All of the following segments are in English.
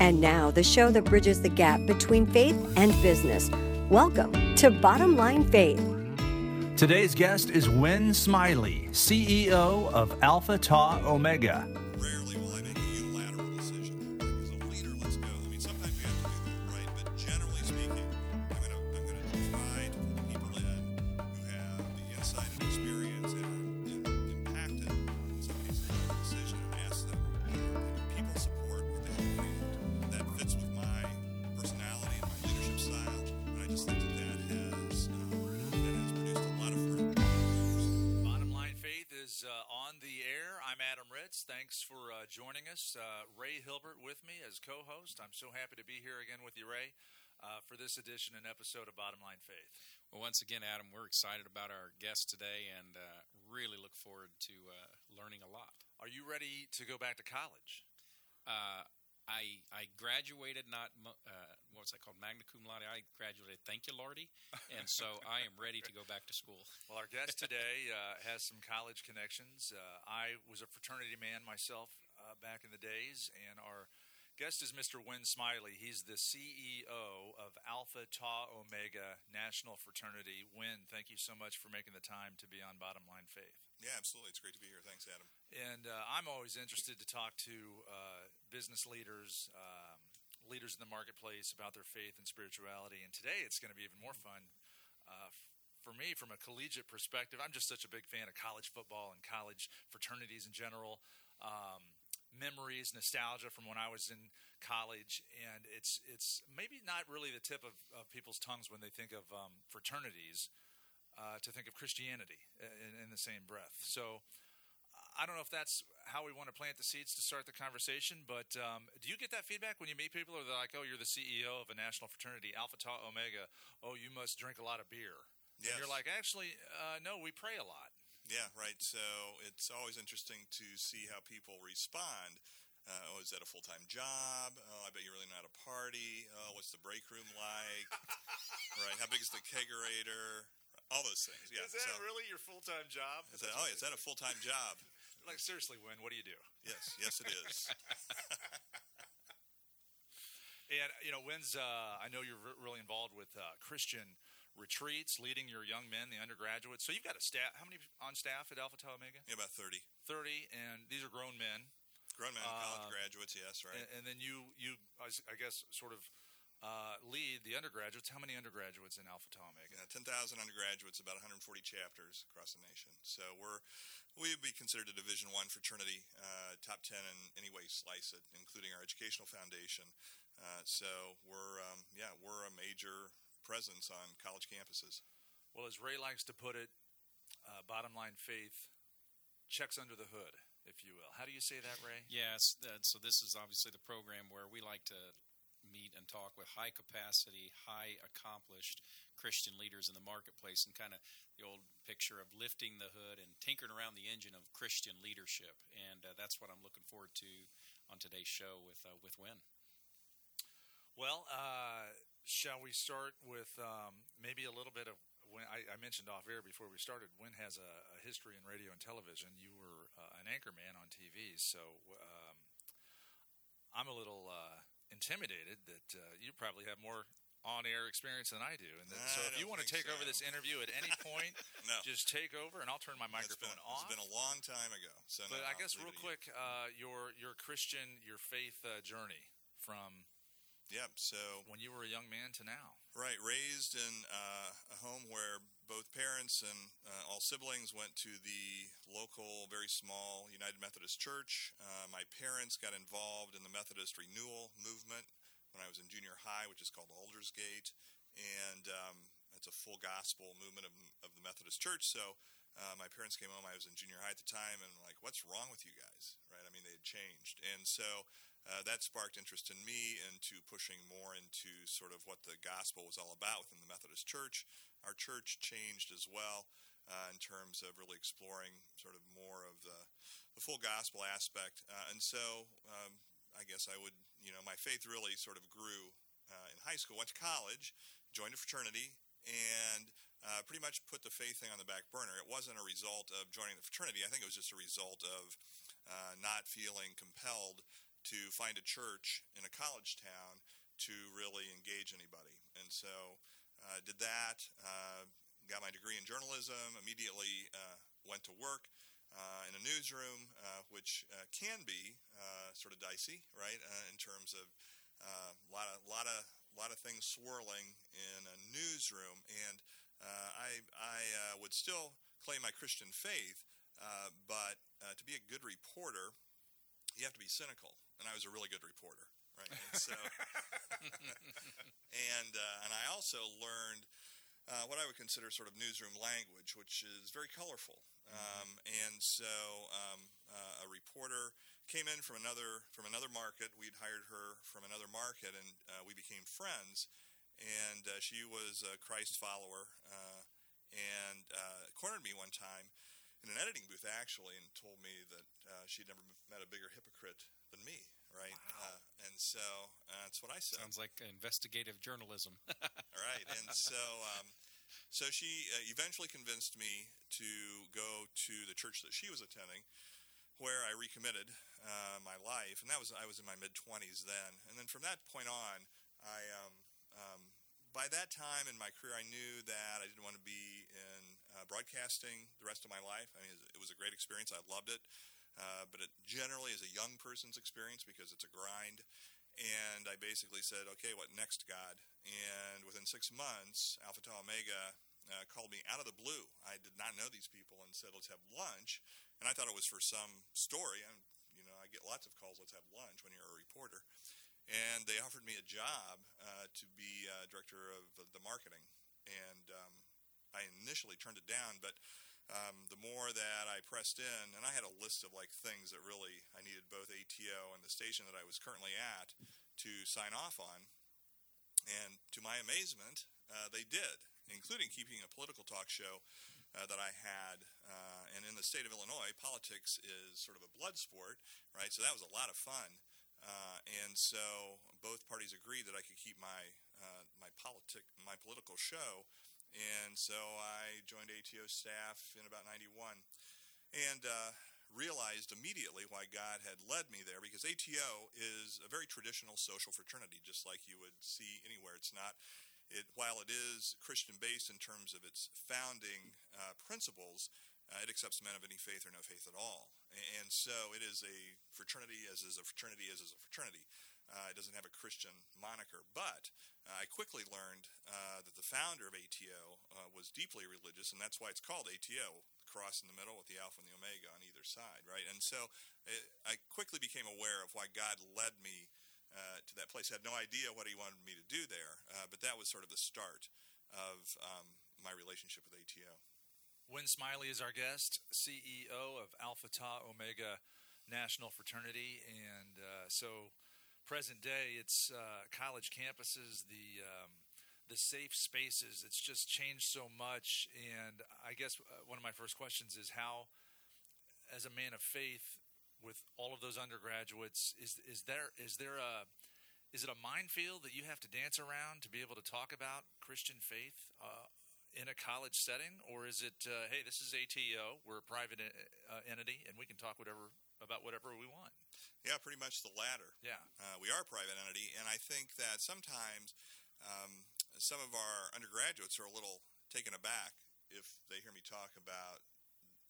And now, the show that bridges the gap between faith and business. Welcome to Bottom Line Faith. Today's guest is Wynn Smiley, CEO of Alpha Tau Omega. This edition and episode of Bottom Line Faith. Well, once again, Adam, we're excited about our guest today and uh, really look forward to uh, learning a lot. Are you ready to go back to college? Uh, I I graduated not uh, what was that called magna cum laude. I graduated thank you Lordy, and so I am ready to go back to school. Well, our guest today uh, has some college connections. Uh, I was a fraternity man myself uh, back in the days, and our guest is Mr. Wynn Smiley. He's the CEO of Alpha Tau Omega National Fraternity. Wynn, thank you so much for making the time to be on Bottom Line Faith. Yeah, absolutely. It's great to be here. Thanks, Adam. And uh, I'm always interested to talk to uh, business leaders, um, leaders in the marketplace about their faith and spirituality. And today it's going to be even more fun uh, for me from a collegiate perspective. I'm just such a big fan of college football and college fraternities in general. Um, memories, nostalgia from when I was in college, and it's it's maybe not really the tip of, of people's tongues when they think of um, fraternities uh, to think of Christianity in, in the same breath. So I don't know if that's how we want to plant the seeds to start the conversation, but um, do you get that feedback when you meet people? Or they're like, "Oh, you're the CEO of a national fraternity, Alpha Tau Omega. Oh, you must drink a lot of beer." Yes. And you're like, "Actually, uh, no, we pray a lot." Yeah, right. So it's always interesting to see how people respond. Uh, oh, is that a full time job? Oh, I bet you're really not a party. Oh, what's the break room like? right. How big is the kegerator? All those things. Yeah. is that so, really your full time job? is that, oh, yeah, is that a full time job? like seriously, Wynn? What do you do? Yes. Yes, it is. And you know, Wynn's. Uh, I know you're re- really involved with uh, Christian retreats, leading your young men, the undergraduates. So you've got a staff. How many on staff at Alpha Tau Omega? yeah, about 30. Thirty, and these are grown men. Grown men, college Uh, graduates. Yes, right. And, and then you, you, I guess, sort of uh, lead the undergraduates. How many undergraduates in Alpha Tau Omega? Yeah, 10,000 undergraduates, about 140 chapters across the nation. So we're we would be considered a Division One fraternity, uh, top 10 in any way you slice it, including our educational foundation. Uh, so we're um, yeah we're a major presence on college campuses. Well, as Ray likes to put it, uh, bottom line faith checks under the hood, if you will. How do you say that, Ray? Yes, that, so this is obviously the program where we like to meet and talk with high capacity, high accomplished Christian leaders in the marketplace, and kind of the old picture of lifting the hood and tinkering around the engine of Christian leadership. And uh, that's what I'm looking forward to on today's show with uh, with Wynn. Well, uh, shall we start with um, maybe a little bit of when I, I mentioned off air before we started. Wynn has a, a history in radio and television. You were uh, an anchor man on TV, so um, I'm a little uh, intimidated that uh, you probably have more on-air experience than I do. And that, so, if you want to take so. over this interview at any point, No. just take over, and I'll turn my It's microphone been, off. it's been a long time ago. So But no, I guess real quick, uh, your your Christian, your faith uh, journey from Yep. So when you were a young man to now. Right, raised in uh, a home where both parents and uh, all siblings went to the local, very small United Methodist Church. Uh, my parents got involved in the Methodist Renewal movement when I was in junior high, which is called Aldersgate, and um, it's a full gospel movement of, of the Methodist Church. So uh, my parents came home. I was in junior high at the time, and like, what's wrong with you guys? Right? I mean, they had changed, and so uh, that sparked interest in me into pushing more into sort of what the gospel was all about within the Methodist Church. Our church changed as well uh, in terms of really exploring sort of more of the, the full gospel aspect. Uh, and so um, I guess I would, you know, my faith really sort of grew uh, in high school. Went to college, joined a fraternity, and uh, pretty much put the faith thing on the back burner. It wasn't a result of joining the fraternity. I think it was just a result of uh, not feeling compelled to find a church in a college town to really engage anybody. And so uh, did that, uh, got my degree in journalism, immediately uh, went to work uh, in a newsroom, uh, which uh, can be sort of dicey, right, in terms of a lot of lot of lot of things swirling in a newsroom, and I I would still claim my Christian faith, but to be a good reporter, you have to be cynical, and I was a really good reporter, right? And so, and uh, and I also learned uh, what I would consider sort of newsroom language, which is very colorful. Um, and so um, uh, a reporter came in from another from another market. We'd hired her from another market, and uh, we became friends. And uh, she was a Christ follower, uh, and uh, cornered me one time in an editing booth actually, and told me that uh, she'd never met a bigger hypocrite than me. Right, wow. and so that's what I said. Sounds like investigative journalism. right, and so. Um, so she uh, eventually convinced me to go to the church that she was attending, where I recommitted uh, my life, and that was I was in my mid twenties then. And then from that point on, I um, um, by that time in my career, I knew that I didn't want to be in uh, broadcasting the rest of my life. I mean, it was a great experience. I loved it. Uh, but it generally is a young person's experience because it's a grind. And I basically said, okay, what next, God? And within six months, Alpha Tau Omega uh, called me out of the blue. I did not know these people and said, let's have lunch. And I thought it was for some story. And, you know, I get lots of calls, let's have lunch when you're a reporter. And they offered me a job uh, to be uh, director of the marketing. And um, I initially turned it down, but um, the more that I pressed in, and I had a list of like things that really I needed both ATO and the station that I was currently at to sign off on. And to my amazement, uh, they did, including keeping a political talk show uh, that I had. Uh, and in the state of Illinois, politics is sort of a blood sport, right? So that was a lot of fun. Uh, and so both parties agreed that I could keep my uh, my politic my political show. And so I joined ATO staff in about 91 and uh, realized immediately why God had led me there because ATO is a very traditional social fraternity, just like you would see anywhere. It's not, it, while it is Christian based in terms of its founding uh, principles, uh, it accepts men of any faith or no faith at all. And so it is a fraternity, as is a fraternity, as is a fraternity. Uh, it doesn't have a Christian moniker. But uh, I quickly learned uh, that the founder of ATO uh, was deeply religious, and that's why it's called ATO, the cross in the middle with the Alpha and the Omega on either side, right? And so it, I quickly became aware of why God led me uh, to that place. I had no idea what he wanted me to do there, uh, but that was sort of the start of um, my relationship with ATO. Wynn Smiley is our guest, CEO of Alpha Tau Omega National Fraternity. And uh, so present day, it's uh, college campuses, the um, the safe spaces. It's just changed so much. And I guess uh, one of my first questions is how, as a man of faith, with all of those undergraduates, is is there is there a is it a minefield that you have to dance around to be able to talk about Christian faith uh, in a college setting, or is it uh, hey, this is ATO, we're a private uh, entity, and we can talk whatever about whatever we want? Yeah, pretty much the latter. Yeah. Uh, we are a private entity, and I think that sometimes um, some of our undergraduates are a little taken aback if they hear me talk about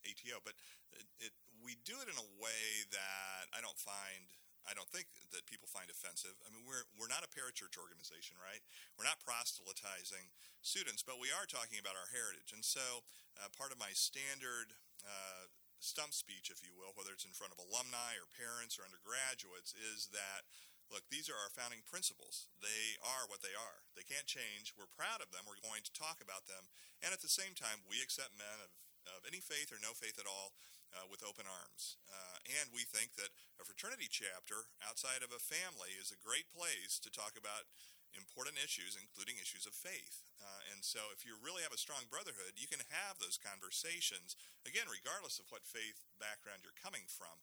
ATO, but it, it, we do it in a way that I don't find. I don't think that people find offensive. I mean, we're we're not a parachurch organization, right? We're not proselytizing students, but we are talking about our heritage. And so, uh, part of my standard uh, stump speech, if you will, whether it's in front of alumni or parents or undergraduates, is that look, these are our founding principles. They are what they are. They can't change. We're proud of them. We're going to talk about them. And at the same time, we accept men of, of any faith or no faith at all uh, with open arms. Uh, and we think that a fraternity chapter outside of a family is a great place to talk about important issues, including issues of faith. Uh, and so, if you really have a strong brotherhood, you can have those conversations, again, regardless of what faith background you're coming from.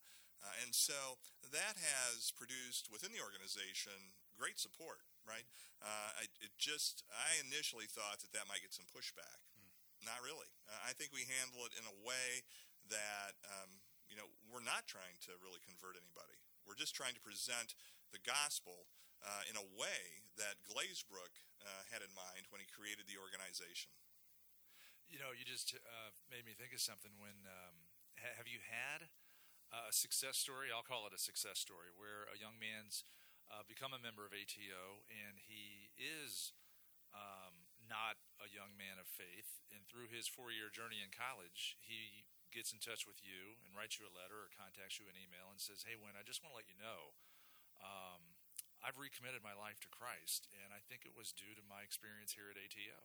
Uh, and so, that has produced within the organization great support, right? Uh, I, it just, I initially thought that that might get some pushback. Mm. Not really. Uh, I think we handle it in a way that, um, you know, we're not trying to really convert anybody We're just trying to present the gospel uh, in a way that Glazebrook uh, had in mind when he created the organization. You know, you just uh, made me think of something. When um, ha- have you had a success story? I'll call it a success story where a young man's uh, become a member of ATO and he is um, not a young man of faith. And through his four-year journey in college, he gets in touch with you and writes you a letter or contacts you an email and says, "Hey, Wynn, I just want to let you know." Um, I've recommitted my life to Christ, and I think it was due to my experience here at ATO.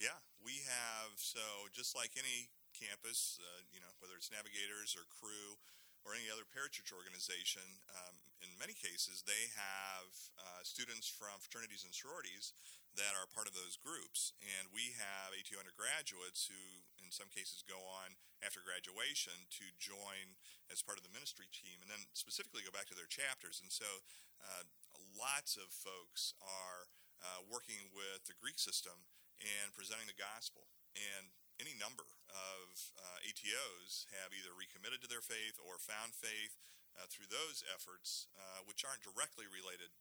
Yeah, we have. So just like any campus, uh, you know, whether it's navigators or Cru or any other parachurch organization, um, in many cases they have uh, students from fraternities and sororities that are part of those groups, and we have ATO undergraduates who, in some cases, go on after graduation to join as part of the ministry team, and then specifically go back to their chapters. And so, uh, lots of folks are uh, working with the Greek system and presenting the gospel. And any number of uh, ATOs have either recommitted to their faith or found faith uh, through those efforts, uh, which aren't directly related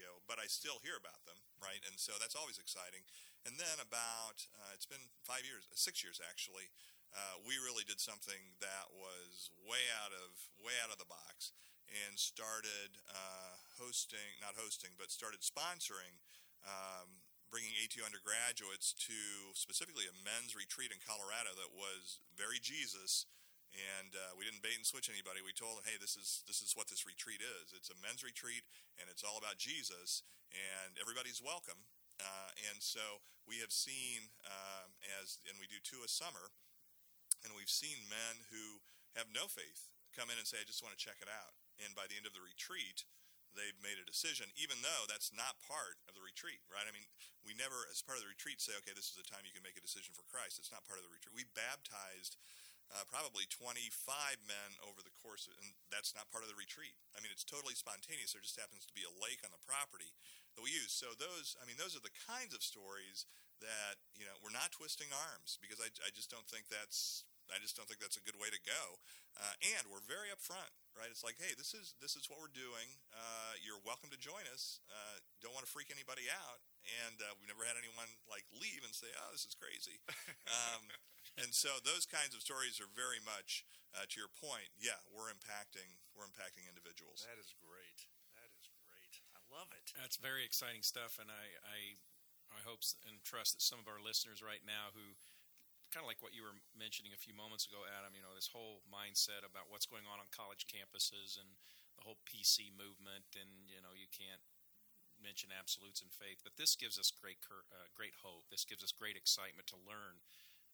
ATO, but I still hear about them, right? And so that's always exciting. And then about, uh, it's been five years, uh, six years actually, uh, we really did something that was way out of way out of the box and started hosting, not hosting, but started sponsoring um, bringing ATO undergraduates to specifically a men's retreat in Colorado that was very Jesus. And uh, we didn't bait and switch anybody. We told them, "Hey, this is this is what this retreat is. It's a men's retreat, and it's all about Jesus, and everybody's welcome." Uh, and so we have seen, uh, as and we do two a summer, and we've seen men who have no faith come in and say, "I just want to check it out." And by the end of the retreat, they've made a decision, even though that's not part of the retreat, right? I mean, we never, as part of the retreat, say, okay, this is the time you can make a decision for Christ. It's not part of the retreat. We baptized uh, probably 25 men over the course, of, and that's not part of the retreat. I mean, it's totally spontaneous. There just happens to be a lake on the property that we use. So those, I mean, those are the kinds of stories that you know we're not twisting arms because I, I just don't think that's I just don't think that's a good way to go. Uh, and we're very upfront, right? It's like, hey, this is this is what we're doing. Uh, you're welcome to join us. Uh, don't want to freak anybody out, and uh, we've never had anyone like leave and say, oh, this is crazy. um, and so those kinds of stories are very much uh, to your point. Yeah, we're impacting we're impacting individuals. That is great. That is great. I love it. That's very exciting stuff, and I I, I hope and trust that some of our listeners right now who kind of like what you were mentioning a few moments ago, Adam. You know, this whole mindset about what's going on on college campuses and the whole PC movement, and you know, you can't mention absolutes in faith, but this gives us great uh, great hope. This gives us great excitement to learn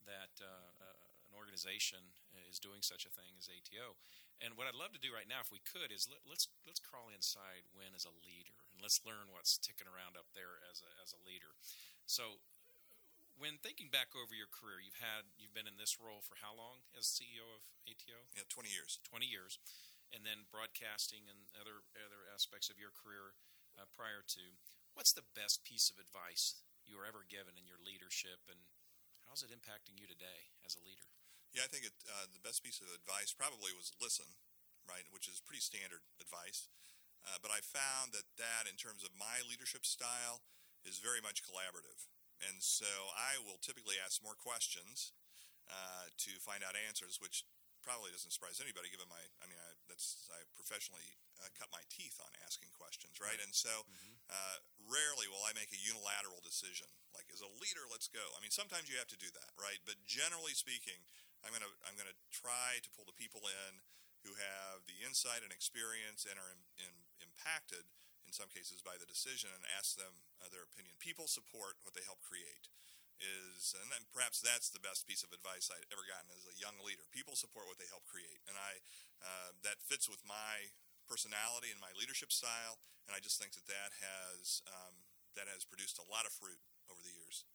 that uh, uh, an organization is doing such a thing as ATO. And what I'd love to do right now, if we could, is let, us let's crawl inside Wynn as a leader, and let's learn what's ticking around up there as a as a leader. So when thinking back over your career, you've had you've been in this role for how long as CEO of ATO? Yeah, twenty years. Twenty years, and then broadcasting and other other aspects of your career uh, prior to. What's the best piece of advice you were ever given in your leadership, and how's it impacting you today as a leader? Yeah, I think it, uh, the best piece of advice probably was listen, right, which is pretty standard advice. Uh, but I found that that, in terms of my leadership style, is very much collaborative. And so I will typically ask more questions uh, to find out answers, which probably doesn't surprise anybody given my i mean I, that's i professionally uh, cut my teeth on asking questions right, and so mm-hmm. uh, rarely will i make a unilateral decision like as a leader let's go i mean sometimes you have to do that right but generally speaking i'm going to i'm to try to pull the people in who have the insight and experience and are in, in, impacted in some cases by the decision and ask them uh, their opinion. People support what they help create. Is and then perhaps that's the best piece of advice I'd ever gotten as a young leader. People support what they help create, and I uh, that fits with my personality and my leadership style. And I just think that that has um, that has produced a lot of fruit over the years.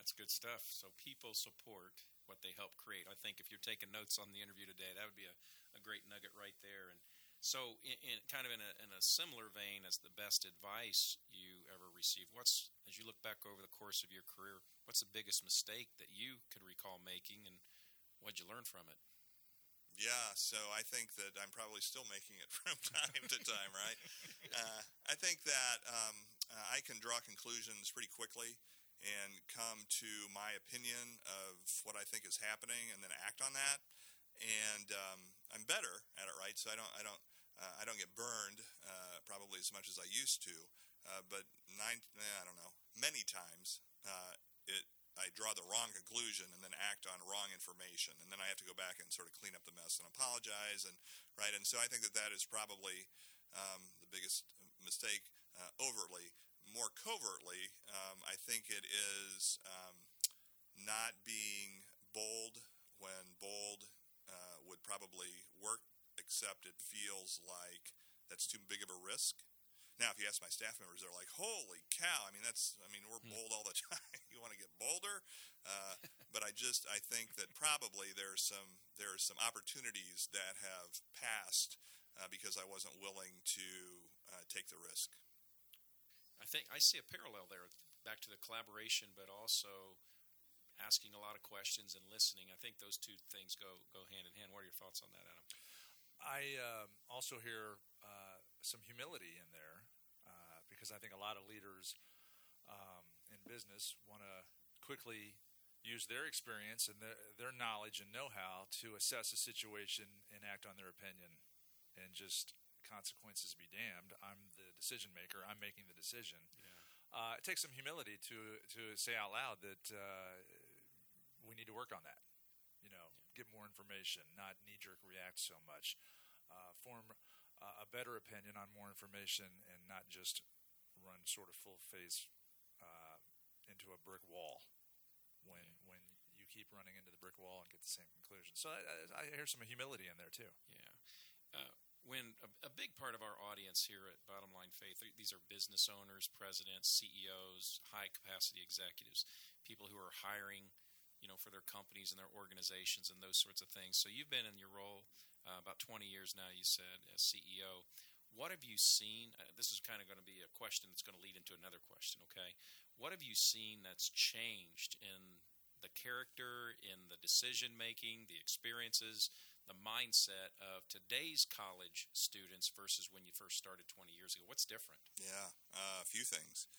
That's good stuff. So people support what they help create. I think if you're taking notes on the interview today, that would be a, a great nugget right there. And so, in, in kind of in a, in a, similar vein as the best advice you ever received, what's as you look back over the course of your career, what's the biggest mistake that you could recall making, and what'd you learn from it? Yeah, so I think that I'm probably still making it from time to time, right? Uh, I think that um, I can draw conclusions pretty quickly and come to my opinion of what I think is happening, and then act on that. And um, I'm better at it, right? So I don't, I don't, uh, I don't get burned uh, probably as much as I used to. Uh, but nine, I don't know, many times uh, it I draw the wrong conclusion and then act on wrong information, and then I have to go back and sort of clean up the mess and apologize, and right. And so I think that that is probably um, the biggest mistake. Uh, overtly, more covertly, um, I think it is um, not being bold when bold uh, would probably work, except it feels like that's too big of a risk. Now, if you ask my staff members, they're like, "Holy cow!" I mean, that's I mean, we're hmm. bold all the time. you want to get bolder, uh, but I just I think that probably there's some there are some opportunities that have passed uh, because I wasn't willing to uh, take the risk. I think I see a parallel there, back to the collaboration, but also asking a lot of questions and listening. I think those two things go go hand in hand. What are your thoughts on that, Adam? I um, also hear uh, some humility in there because I think a lot of leaders um, in business want to quickly use their experience and their, their knowledge and know-how to assess a situation and act on their opinion and just consequences be damned i'm the decision maker i'm making the decision yeah. uh, it takes some humility to to say out loud that uh, we need to work on that you know yeah. get more information not knee-jerk react so much uh, form a better opinion on more information and not just run sort of full face uh, into a brick wall when yeah. when you keep running into the brick wall and get the same conclusion. So I, I hear some humility in there too. Yeah. Uh, when a, a, big part of our audience here at Bottom Line Faith, these are business owners, presidents, CEOs, high capacity executives, people who are hiring, you know, for their companies and their organizations and those sorts of things. So you've been in your role uh, about 20 years now, you said, as CEO. What have you seen? Uh, this is kind of going to be a question that's going to lead into another question, okay? What have you seen that's changed in the character, in the decision making, the experiences, the mindset of today's college students versus when you first started 20 years ago? What's different? Yeah, uh, a few things.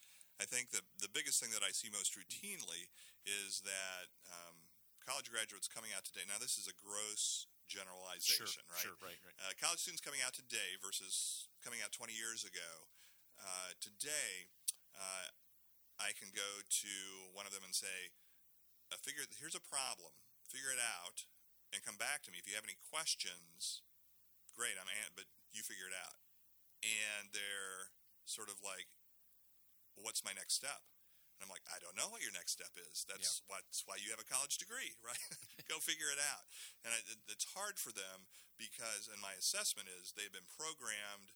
I think the, the biggest thing that I see most routinely is that um, college graduates coming out today. Now, this is a gross generalization, sure, right? Sure, right, right. Uh, college students coming out today versus coming out 20 years ago. Uh, today, uh, I can go to one of them and say, uh, "Figure here's a problem. Figure it out, and come back to me if you have any questions." Great, I'm an- but you figure it out, and they're sort of like, "What's my next step?" And I'm like, I don't know what your next step is. That's yeah. what's why you have a college degree, right? Go figure it out. And I, it's hard for them because, and my assessment is they've been programmed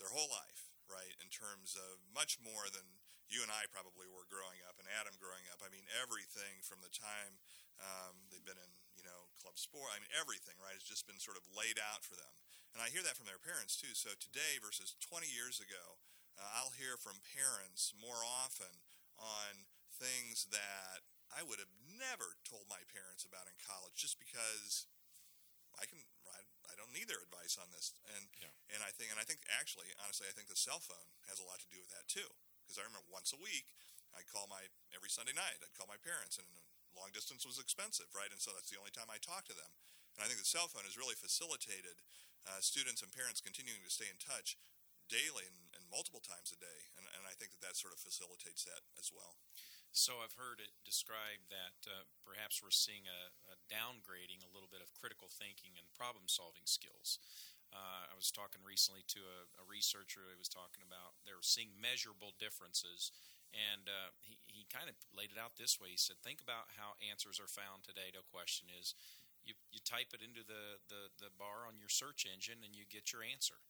their whole life, right, in terms of much more than you and I probably were growing up, and Adam growing up. I mean, everything from the time um, they've been in, you know, club sport. I mean, everything, right, has just been sort of laid out for them. And I hear that from their parents too. So today versus 20 years ago, uh, I'll hear from parents more often on things that I would have never told my parents about in college just because I can I, I don't need their advice on this. And yeah. and I think and I think actually honestly I think the cell phone has a lot to do with that too. Because I remember once a week I'd call my every Sunday night I'd call my parents and long distance was expensive right? And so that's the only time I talked to them. And I think the cell phone has really facilitated uh, students and parents continuing to stay in touch daily and, and multiple times a day. And, and, I think that that sort of facilitates that as well. So I've heard it described that uh, perhaps we're seeing a, a, downgrading a little bit of critical thinking and problem solving skills. Uh, I was talking recently to a, a, researcher who was talking about they were seeing measurable differences. And uh, he, he kind of laid it out this way. He said, Think about how answers are found today to a question is you, you type it into the, the, the bar on your search engine and you get your answer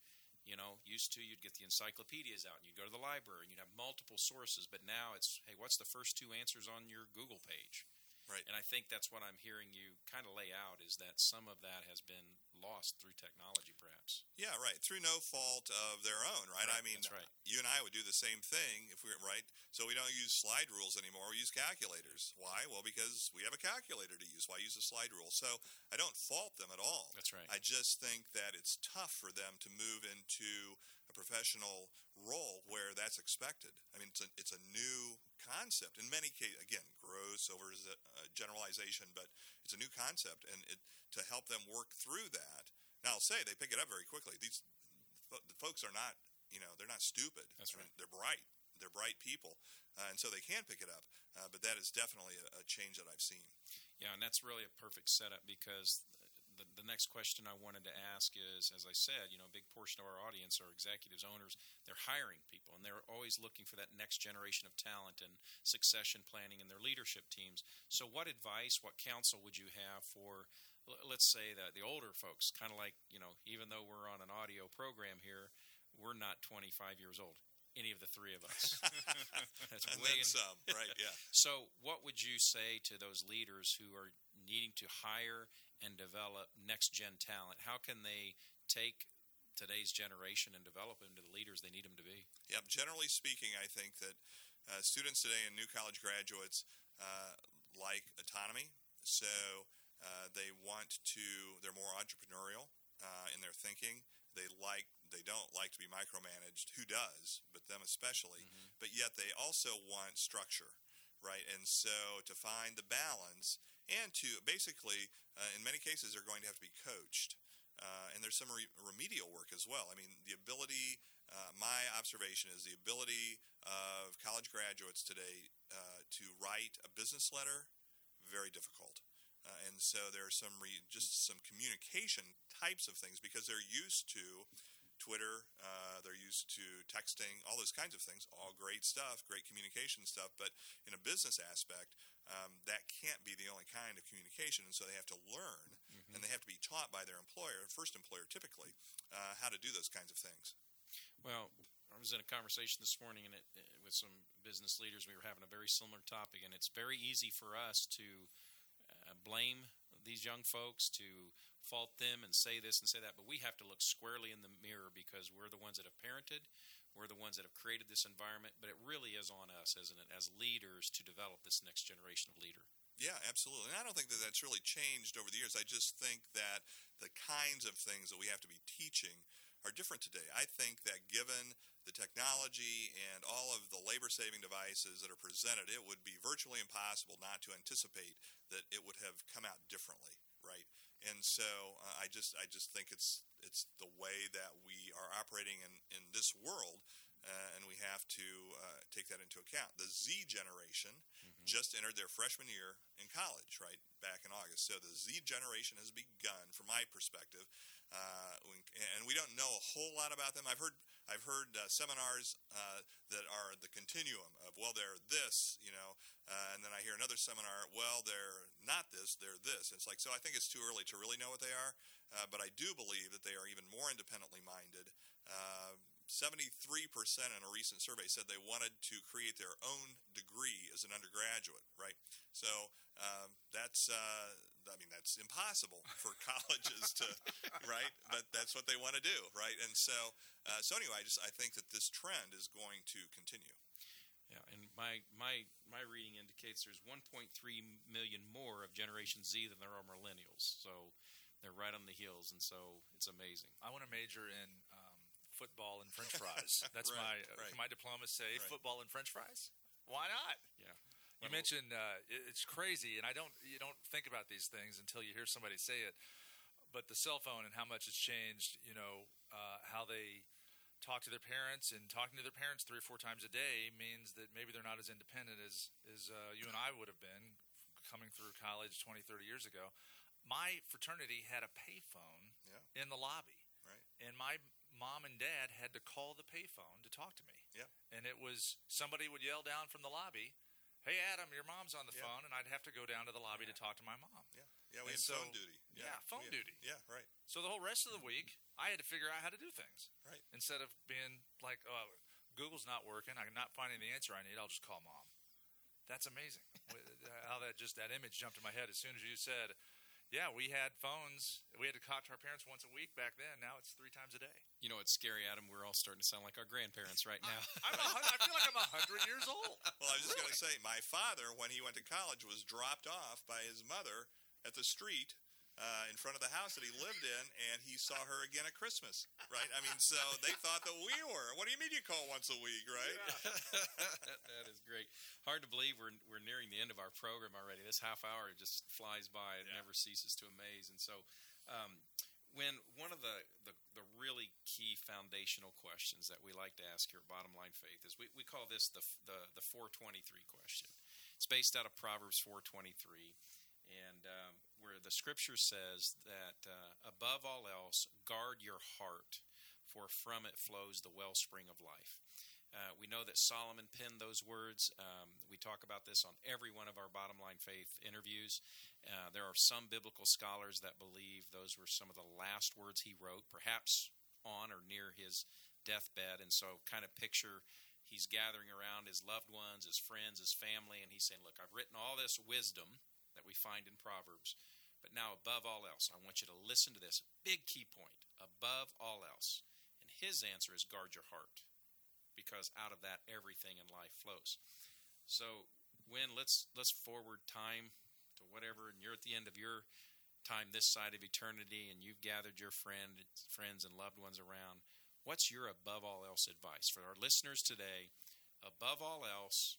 you know, used to you'd get the encyclopedias out and you'd go to the library and you'd have multiple sources, but now it's, hey, what's the first two answers on your Google page? Right. And I think that's what I'm hearing you kind of lay out is that some of that has been lost through technology, perhaps. Yeah, right. Through no fault of their own, right? Right, I mean, right. you and I would do the same thing if we were right. So we don't use slide rules anymore. We use calculators. Why? Well, because we have a calculator to use. Why use a slide rule? So I don't fault them at all. That's right. I just think that it's tough for them to move into a professional role where that's expected. I mean, it's a, it's a new concept. In many cases, again, gross over uh, generalization, but it's a new concept, and it, to help them work through that. Now, I'll say they pick it up very quickly. These the folks are not, you know, they're not stupid. That's right. they're bright. They're bright people, uh, and so they can pick it up. Uh, but that is definitely a, a change that I've seen. Yeah, and that's really a perfect setup because the, the next question I wanted to ask is, as I said, you know, a big portion of our audience are executives, owners. They're hiring people, and they're always looking for that next generation of talent and succession planning in their leadership teams. So, what advice, what counsel would you have for, let's say, that the older folks? Kind of like, you know, even though we're on an audio program here, we're not 25 years old. Any of the three of us. That's way in- some, right? Yeah. so, what would you say to those leaders who are needing to hire and develop next gen talent? How can they take today's generation and develop them into the leaders they need them to be? Yep. Generally speaking, I think that uh, students today and new college graduates uh, like autonomy. So uh, they want to. They're more entrepreneurial uh, in their thinking. They like. They don't like to be micromanaged. Who does? But them especially. But yet they also want structure, right? And so to find the balance and to basically, uh, in many cases, they're going to have to be coached. Uh, and there's some re- remedial work as well. I mean, the ability, uh, my observation is the ability of college graduates today uh, to write a business letter, very difficult. Uh, and so there are some re- just some communication types of things because they're used to Twitter, uh, they're used to texting, all those kinds of things. All great stuff, great communication stuff. But in a business aspect, um, that can't be the only kind of communication, and so they have to learn, and they have to be taught by their employer, first employer typically, uh, how to do those kinds of things. Well, I was in a conversation this morning and it, with some business leaders. We were having a very similar topic, and it's very easy for us to blame these young folks, to fault them and say this and say that, but we have to look squarely in the mirror because we're the ones that have parented. We're the ones that have created this environment, but it really is on us, isn't it, as leaders to develop this next generation of leader. Yeah, absolutely. And I don't think that that's really changed over the years. I just think that the kinds of things that we have to be teaching are different today. I think that given the technology and all of the labor saving devices that are presented, it would be virtually impossible not to anticipate that it would have come out differently, right? And so uh, I just I just think it's it's the way that we are operating in, in this world, uh, and we have to uh, take that into account. The Z generation just entered their freshman year in college, right back in August. So the Z generation has begun, from my perspective, uh, and we don't know a whole lot about them. I've heard I've heard uh, seminars uh, that are the continuum of well, they're this, you know, uh, and then I hear another seminar, well, they're not this, they're this. It's like so. I think it's too early to really know what they are, uh, but I do believe that they are even more independently minded. Uh, 73% in a recent survey said they wanted to create their own degree as an undergraduate, right? So um, that's, I mean, that's impossible for colleges to, right? But that's what they want to do, right? And so, uh, so anyway, I just I think that this trend is going to continue. Yeah, and my my my reading indicates there's 1.3 million more of Generation Z than there are millennials. So they're right on the heels, and so it's amazing. I want to major in um, football and French fries. That's Right, my right. can my diploma say Right. football and French fries. Why not? Yeah. You mentioned uh, it's crazy, and I don't you don't think about these things until you hear somebody say it. But the cell phone and how much it's changed, you know, uh, how they talk to their parents and talking to their parents three or four times a day means that maybe they're not as independent as as uh, you and I would have been coming through college 20, 30 years ago. My fraternity had a payphone Yeah. in the lobby, Right. and my mom and dad had to call the payphone to talk to me. Yeah. And it was somebody would yell down from the lobby, "Hey Adam, your mom's on the Yeah. phone," and I'd have to go down to the lobby to talk to my mom. Yeah. Yeah. We had so- phone duty. yeah, phone we- duty. Yeah. Right. So the whole rest of the week, I had to figure out how to do things. Right. Instead of being like, "Oh, Google's not working. I'm not finding the answer I need. I'll just call mom." That's amazing. Uh, how that just that image jumped in my head as soon as you said, Yeah, we had phones. We had to talk to our parents once a week back then. Now it's three times a day. You know, it's scary, Adam. We're all starting to sound like our grandparents right now. I'm a, I feel like I'm a hundred years old. Well, I was just going to say, my father, when he went to college, was dropped off by his mother at the street uh, in front of the house that he lived in, and he saw her again at Christmas, right? I mean, so they thought that we were. What do you mean you call once a week, right? that is great. Hard to believe we're we're nearing the end of our program already. This half hour just flies by. It Yeah. never ceases to amaze. And so, um, when one of the, the the really key foundational questions that we like to ask here at Bottom Line Faith is we, we call this the the the 423 question. It's based out of Proverbs 423, and um, where the Scripture says that uh, above all else, guard your heart, for from it flows the wellspring of life. Uh, we know that Solomon penned those words. Um, we talk about this on every one of our Bottom Line Faith interviews. Uh, there are some biblical scholars that believe those were some of the last words he wrote, perhaps on or near his deathbed. And so, kind of picture he's gathering around his loved ones, his friends, his family, and he's saying, Look, I've written all this wisdom that we find in Proverbs. But now, above all else, I want you to listen to this big key point. Above all else. And his answer is guard your heart because out of that everything in life flows. So, when let's let's forward time to whatever, and you're at the end of your time this side of eternity, and you've gathered your friend, friends and loved ones around. What's your above all else advice for our listeners today? Above all else,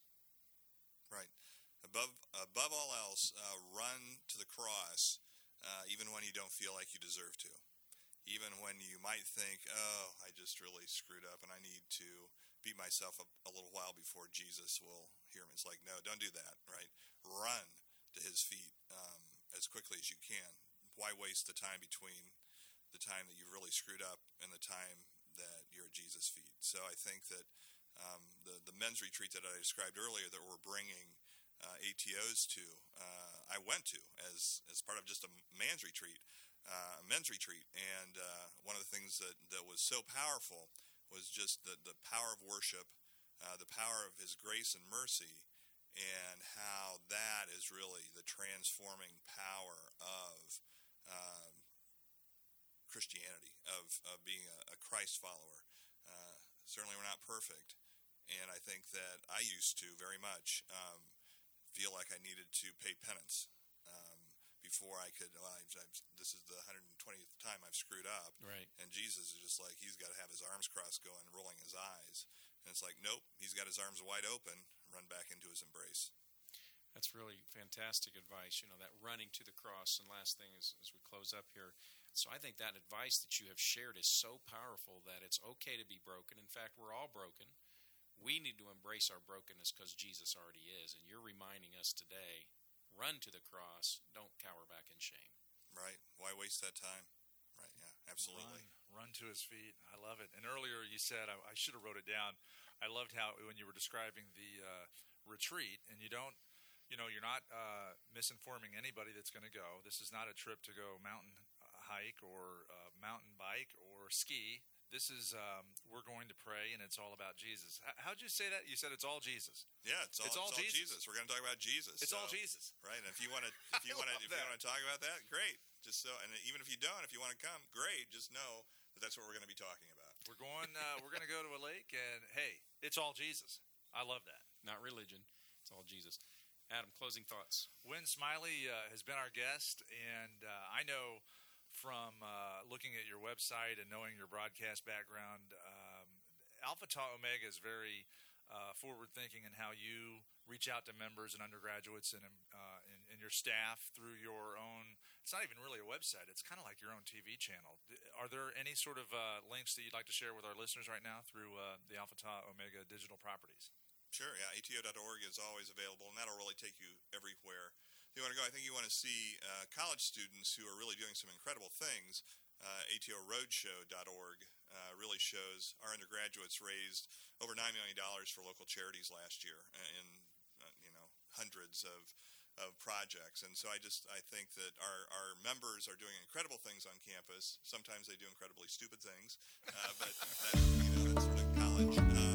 Right. Above above all else, uh, run to the cross, uh, even when you don't feel like you deserve to, even when you might think, "Oh, I just really screwed up, and I need to beat myself up a little while before Jesus will hear me." It's like, no, don't do that. Right. Run to His feet um, as quickly as you can. Why waste the time between the time that you've really screwed up and the time that you're at Jesus' feet? So I think that um, the the men's retreat that I described earlier that we're bringing uh, ATOs to, uh, I went to as as part of just a man's retreat, uh, a men's retreat, and uh, one of the things that that was so powerful was just the the power of worship, the power of His grace and mercy, and how that is really the transforming power of. Um, Christianity, of, of being a, a Christ follower. Uh, certainly, we're not perfect, and I think that I used to very much um, feel like I needed to pay penance um, before I could. Well, I've, I've, this is the 120th time I've screwed up, right? and Jesus is just like he's got to have his arms crossed, going, rolling his eyes, and it's like, nope, he's got his arms wide open, run back into his embrace. That's really fantastic advice. You know, that running to the cross. And last thing is, as we close up here, so I think that advice that you have shared is so powerful that it's okay to be broken. In fact, we're all broken. We need to embrace our brokenness because Jesus already is. And you're reminding us today run to the cross, don't cower back in shame. Right? Why waste that time? Right? Yeah, absolutely. Run, run to his feet. I love it. And earlier you said I, I should have wrote it down. I loved how when you were describing the uh, retreat, and you don't, you know, you're not uh, misinforming anybody that's going to go. This is not a trip to go mountain hike or uh, mountain bike or ski. This is um, we're going to pray, and it's all about Jesus. H- how'd you say that? You said it's all Jesus. Yeah, it's all, It's all Jesus. Jesus. We're going to talk about Jesus. It's all Jesus. Right, and if you want to, if you want to, love if you want to talk about that, great. Just so, and even if you don't, if you want to come, great. Just know that that's what we're going to be talking about. We're going. Uh, we're going to go to a lake, and hey, it's all Jesus. I love that. Not religion, it's all Jesus. Adam, closing thoughts. Wynn Smiley uh, has been our guest, and uh, I know from uh, looking at your website and knowing your broadcast background, um, Alpha Tau Omega is very uh, forward thinking in how you reach out to members and undergraduates and, uh, and, and your staff through your own. It's not even really a website, it's kind of like your own TV channel. Are there any sort of uh, links that you'd like to share with our listeners right now through uh, the Alpha Tau Omega digital properties? Sure, yeah. ATO.org is always available, and that'll really take you everywhere you want to go. I think you want to see uh, college students who are really doing some incredible things. Uh, ATORoadshow.org uh, really shows our undergraduates raised over nine million dollars for local charities last year, in uh, you know hundreds of of projects. And so I just I think that our, our members are doing incredible things on campus. Sometimes they do incredibly stupid things, uh, but that's you know that's sort of college. Uh,